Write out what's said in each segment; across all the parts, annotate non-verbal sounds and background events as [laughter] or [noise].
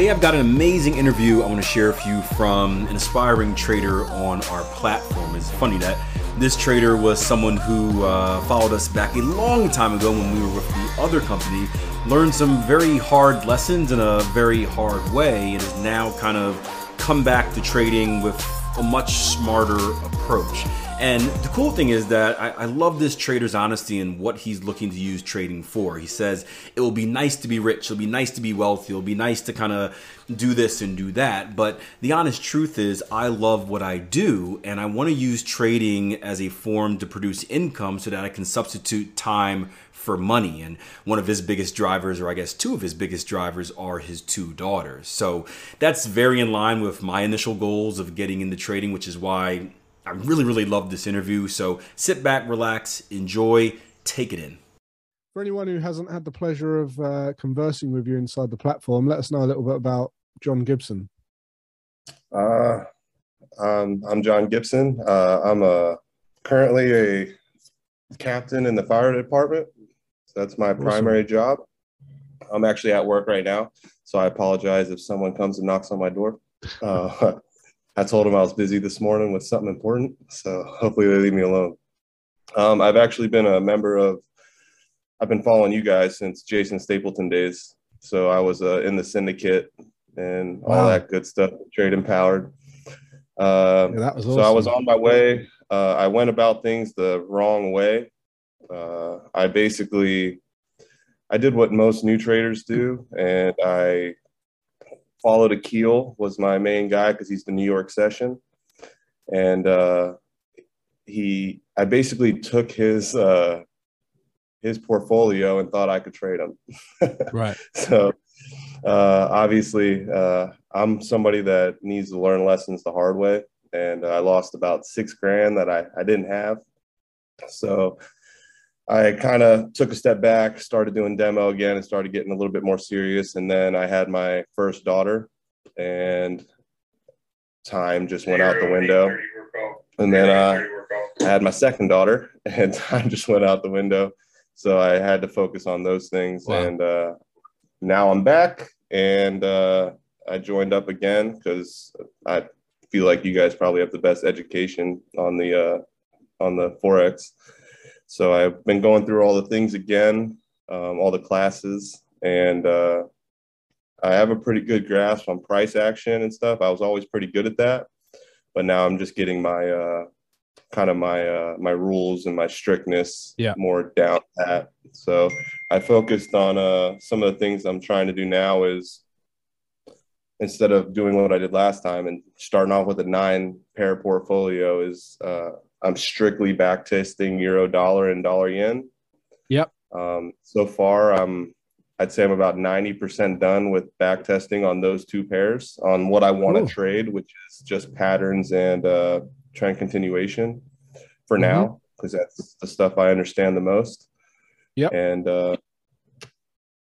Today I've got an amazing interview I want to share with you from an aspiring trader on our platform. It's funny that this trader was someone who uh, followed us back a long time ago when we were with the other company, learned some very hard lessons in a very hard way, and has now kind of come back to trading with a much smarter approach. And the cool thing is that I, I, love this trader's honesty and what he's looking to use trading for. He says it will be nice to be rich, it'll be nice to be wealthy, it'll be nice to kind of do this and do that. But the honest truth is, I love what I do, and I want to use trading as a form to produce income so that I can substitute time for money. And one of his biggest drivers, or I guess two of his biggest drivers, are his two daughters. So that's very in line with my initial goals of getting into trading, which is why I really, really love this interview. So sit back, relax, enjoy, take it in. For anyone who hasn't had the pleasure of uh, conversing with you inside the platform, let us know a little bit about John Gibson. Uh, um, I'm John Gibson. Uh, I'm a currently a captain in the fire department. So that's my awesome. primary job. I'm actually at work right now, so I apologize if someone comes and knocks on my door. Uh, [laughs] I told them I was busy this morning with something important, so hopefully they leave me alone. Um, I've actually been a member of. I've been following you guys since Jason Stapleton days. So I was uh, in the syndicate and wow. all that good stuff, trade empowered. Uh, yeah, that was awesome. So I was on my way. Uh, I went about things the wrong way. Uh, I basically, I did what most new traders do, and I followed Akil was my main guy because he's the New York session, and uh, he I basically took his uh, his portfolio and thought I could trade him. [laughs] right. So uh, obviously, uh, I'm somebody that needs to learn lessons the hard way, and I lost about six grand that I, I didn't have. So I kind of took a step back, started doing demo again, and started getting a little bit more serious. And then I had my first daughter, and time just went out the window. And then uh, I had my second daughter, [laughs] and time just went out the window. So I had to focus on those things. Wow. And uh, now I'm back, and uh, I joined up again because I feel like you guys probably have the best education on the uh, on the forex so I've been going through all the things again, um, all the classes, and uh, I have a pretty good grasp on price action and stuff. I was always pretty good at that, but now I'm just getting my uh, kind of my uh, my rules and my strictness yeah. more down pat. So I focused on uh, some of the things I'm trying to do now is instead of doing what I did last time and starting off with a nine pair portfolio is uh, I'm strictly back testing euro dollar and dollar yen. Yep. Um, so far, I'm I'd say I'm about 90% done with back testing on those two pairs on what I want to trade, which is just patterns and uh, trend continuation for mm-hmm. now, because that's the stuff I understand the most. Yep. And uh,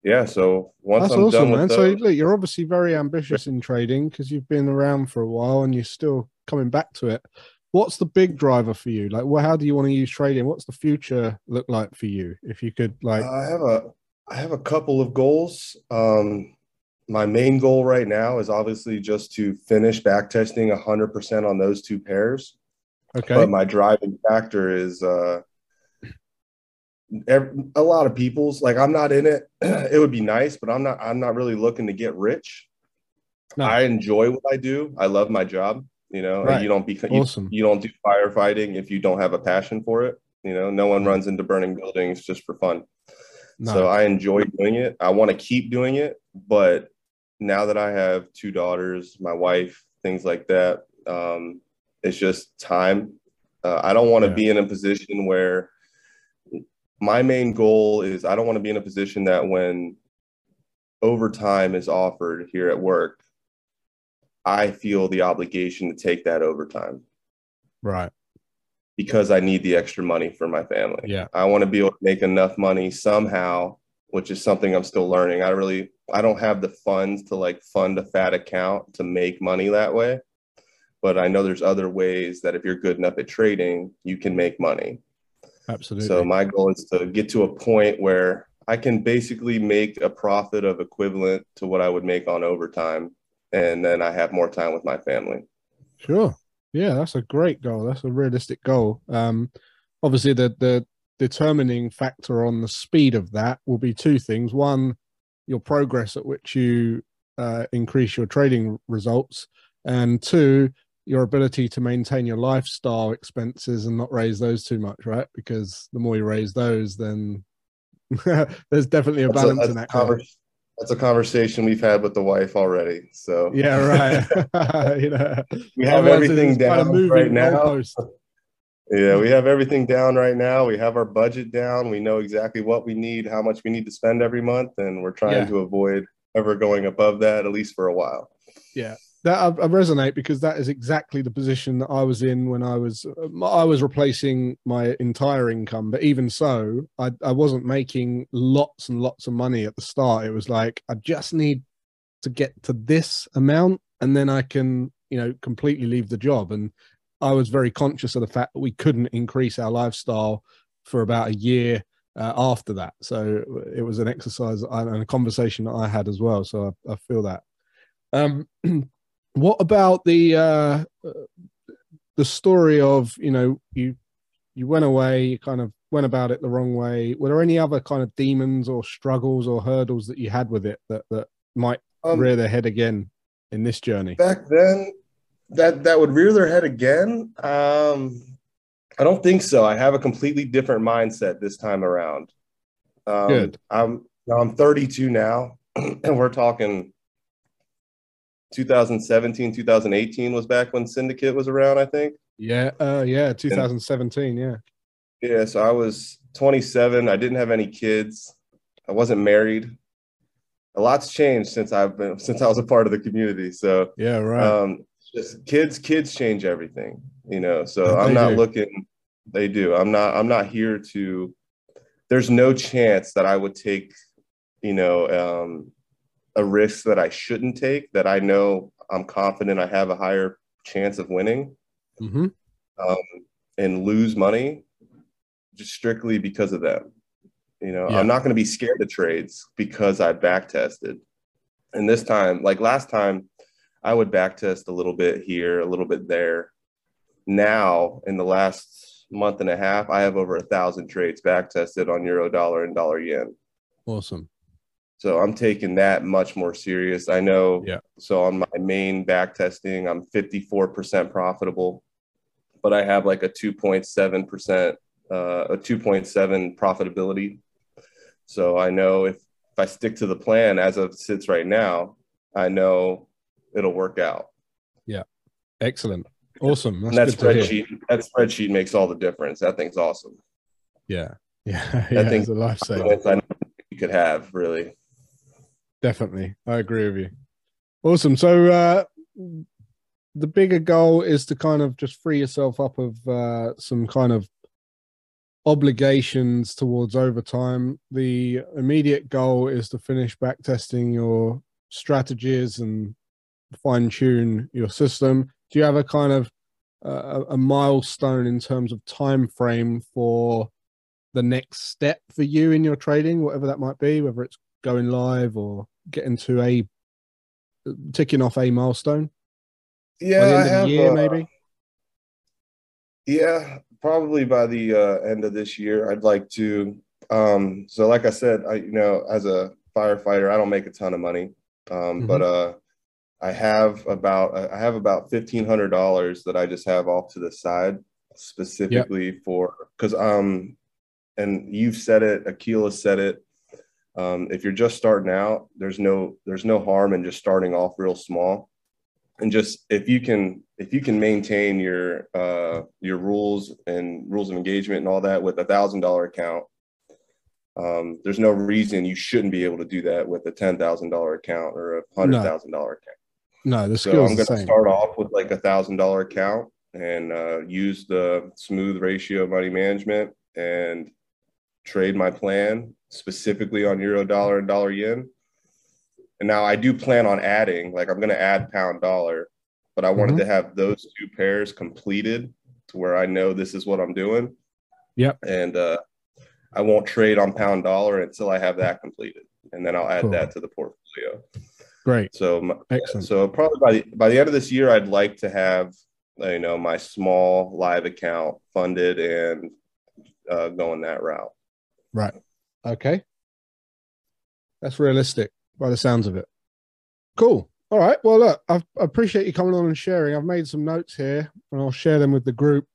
yeah, so once that's I'm awesome, man. Those, so look, you're obviously very ambitious in trading because you've been around for a while and you're still coming back to it what's the big driver for you? Like, well, how do you want to use trading? What's the future look like for you? If you could, like, I have a, I have a couple of goals. Um, my main goal right now is obviously just to finish back testing 100% on those two pairs. Okay. But my driving factor is uh, every, a lot of people's like I'm not in it. [clears throat] it would be nice, but I'm not. I'm not really looking to get rich. No. I enjoy what I do. I love my job. You know, right. you don't become awesome. you, you don't do firefighting if you don't have a passion for it. You know, no one runs into burning buildings just for fun. No. So I enjoy doing it. I want to keep doing it, but now that I have two daughters, my wife, things like that, um, it's just time. Uh, I don't want to yeah. be in a position where my main goal is I don't want to be in a position that when overtime is offered here at work, I feel the obligation to take that overtime. Right. Because I need the extra money for my family. Yeah. I want to be able to make enough money somehow, which is something I'm still learning. I really I don't have the funds to like fund a fat account to make money that way. But I know there's other ways that if you're good enough at trading, you can make money. Absolutely. So my goal is to get to a point where I can basically make a profit of equivalent to what I would make on overtime, and then I have more time with my family. Sure. Yeah, that's a great goal. That's a realistic goal. Um, obviously, the the determining factor on the speed of that will be two things. One, your progress at which you uh, increase your trading results, and two, your ability to maintain your lifestyle expenses and not raise those too much, right? Because the more you raise those, then [laughs] there's definitely a balance a, in that. Conver- that's a conversation we've had with the wife already. So yeah, right. [laughs] [laughs] you know, we have everything down right now. Yeah, we have everything down right now. We have our budget down. We know exactly what we need, how much we need to spend every month, and we're trying yeah. to avoid ever going above that, at least for a while. Yeah, that I, I, resonate because that is exactly the position that I was in when I was I was replacing my entire income. But even so, I, I wasn't making lots and lots of money at the start. It was like I just need to get to this amount, and then I can you know completely leave the job. And I was very conscious of the fact that we couldn't increase our lifestyle for about a year uh, after that. So it was an exercise and a conversation that I had as well. So I, I feel that. Um, [clears throat] what about the uh, the story of you know you you went away, you kind of went about it the wrong way. Were there any other kind of demons or struggles or hurdles that you had with it that that might um, rear their head again in this journey? Back then, that that would rear their head again. Um, I don't think so. I have a completely different mindset this time around. Um, Good. I'm I'm 32 now, [clears throat] and we're talking 2017, 2018 was back when Syndicate was around. I think. Yeah. Uh, yeah. 2017. And, yeah. Yeah. So I was 27. I didn't have any kids. I wasn't married. A lot's changed since I've been since I was a part of the community. So yeah, right. Um, just kids kids change everything you know so i'm not do. looking they do i'm not i'm not here to there's no chance that i would take you know um, a risk that i shouldn't take that i know i'm confident i have a higher chance of winning mm-hmm. um, and lose money just strictly because of them you know yeah. i'm not going to be scared of trades because i back tested and this time like last time I would back test a little bit here, a little bit there. Now, in the last month and a half, I have over a thousand trades back tested on euro dollar and dollar yen. Awesome. So I'm taking that much more serious. I know. Yeah. So on my main back testing, I'm 54% profitable, but I have like a 2.7%, uh, a 2.7 profitability. So I know if, if I stick to the plan as it sits right now, I know it'll work out. Yeah. Excellent. Awesome. That's that spreadsheet, that spreadsheet makes all the difference. That thing's awesome. Yeah. [laughs] Yeah. yeah thing's a lifesaver. You could have really. Definitely. I agree with you. Awesome. So, uh, the bigger goal is to kind of just free yourself up of uh, some kind of obligations towards overtime. The immediate goal is to finish back testing your strategies and fine tune your system. Do you have a kind of uh, a milestone in terms of time frame for the next step for you in your trading, whatever that might be, whether it's going live or getting to a ticking off a milestone? Yeah, by the end of have, the year, uh, maybe. Yeah, probably by the uh, end of this year, I'd like to. Um, so, like I said, I you know, as a firefighter, I don't make a ton of money, um, mm-hmm. but uh, I have about I have about fifteen hundred dollars that I just have off to the side specifically yep. for because um and you've said it, Akil said it. Um, if you're just starting out, there's no there's no harm in just starting off real small, and just if you can if you can maintain your uh, your rules and rules of engagement and all that with a thousand dollar account, um, there's no reason you shouldn't be able to do that with a ten thousand dollar account or a hundred thousand dollar account. No, the so I'm going to start off with like a thousand dollar account and uh, use the smooth ratio of money management and trade my plan specifically on euro dollar and dollar yen. And now I do plan on adding, like I'm going to add pound dollar, but I wanted mm-hmm. to have those two pairs completed to where I know this is what I'm doing. Yep. And uh, I won't trade on pound dollar until I have that completed, and then I'll add cool. that to the portfolio. Great. So excellent. So probably by the by the end of this year, I'd like to have you know my small live account funded and uh, going that route. Right. Okay. That's realistic by the sounds of it. Cool. All right. Well, look, I've, I appreciate you coming on and sharing. I've made some notes here, and I'll share them with the group.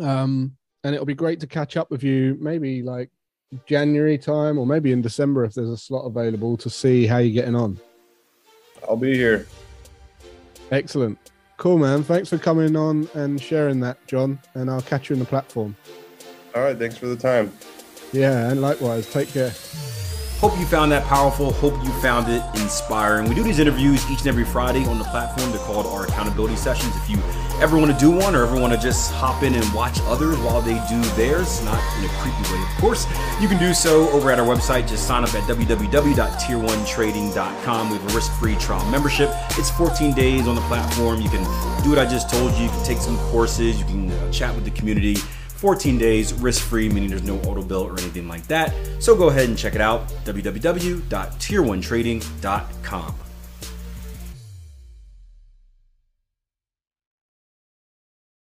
Um, and it'll be great to catch up with you, maybe like January time, or maybe in December if there's a slot available to see how you're getting on. I'll be here. Excellent. Cool, man. Thanks for coming on and sharing that, John. And I'll catch you in the platform. All right. Thanks for the time. Yeah, and likewise. Take care. Hope you found that powerful. Hope you found it inspiring. We do these interviews each and every Friday on the platform. They're called our accountability sessions. If you ever want to do one or ever want to just hop in and watch others while they do theirs, not in a creepy way, of course, you can do so over at our website. Just sign up at www.tier1trading.com. We have a risk free trial membership. It's 14 days on the platform. You can do what I just told you. You can take some courses, you can uh, chat with the community. 14 days risk free, meaning there's no auto bill or anything like that. So go ahead and check it out www.tier1trading.com.